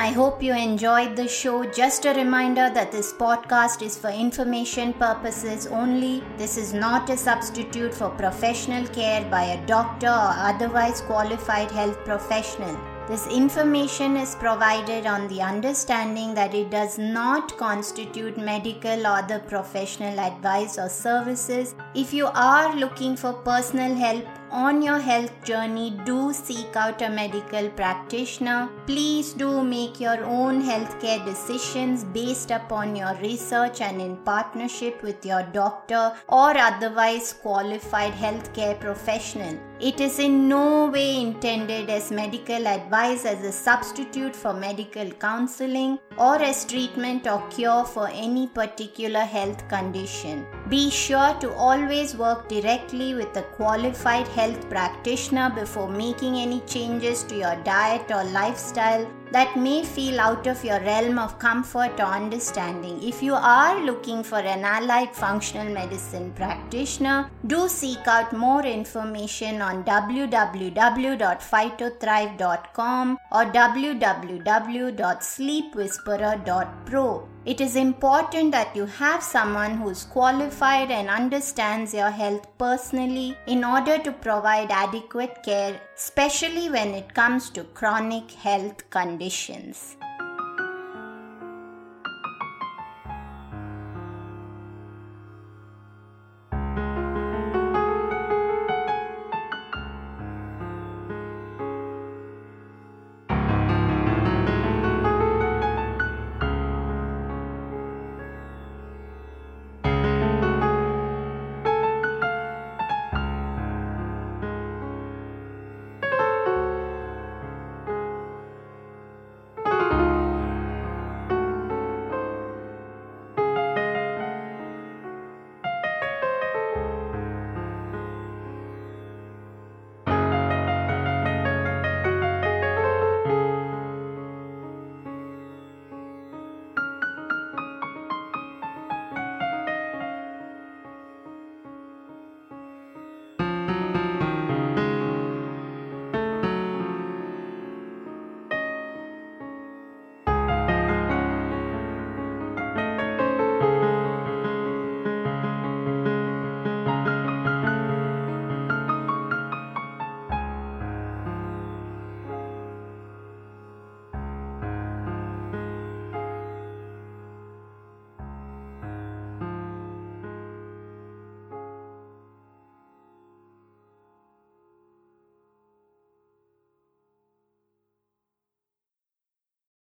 S1: I hope you enjoyed the show. Just a reminder that this podcast is for information purposes only. This is not a substitute for professional care by a doctor or otherwise qualified health professional. This information is provided on the understanding that it does not constitute medical or other professional advice or services. If you are looking for personal help on your health journey, do seek out a medical practitioner. Please do make your own healthcare decisions based upon your research and in partnership with your doctor or otherwise qualified healthcare professional. It is in no way intended as medical advice as a substitute for medical counseling or as treatment or cure for any particular health condition. Be sure to always work directly with a qualified health practitioner before making any changes to your diet or lifestyle that may feel out of your realm of comfort or understanding. If you are looking for an allied functional medicine practitioner, do seek out more information on www.phytothrive.com or www.sleepwhisperer.pro. It is important that you have someone who is qualified and understands your health personally in order to provide adequate care, especially when it comes to chronic health conditions.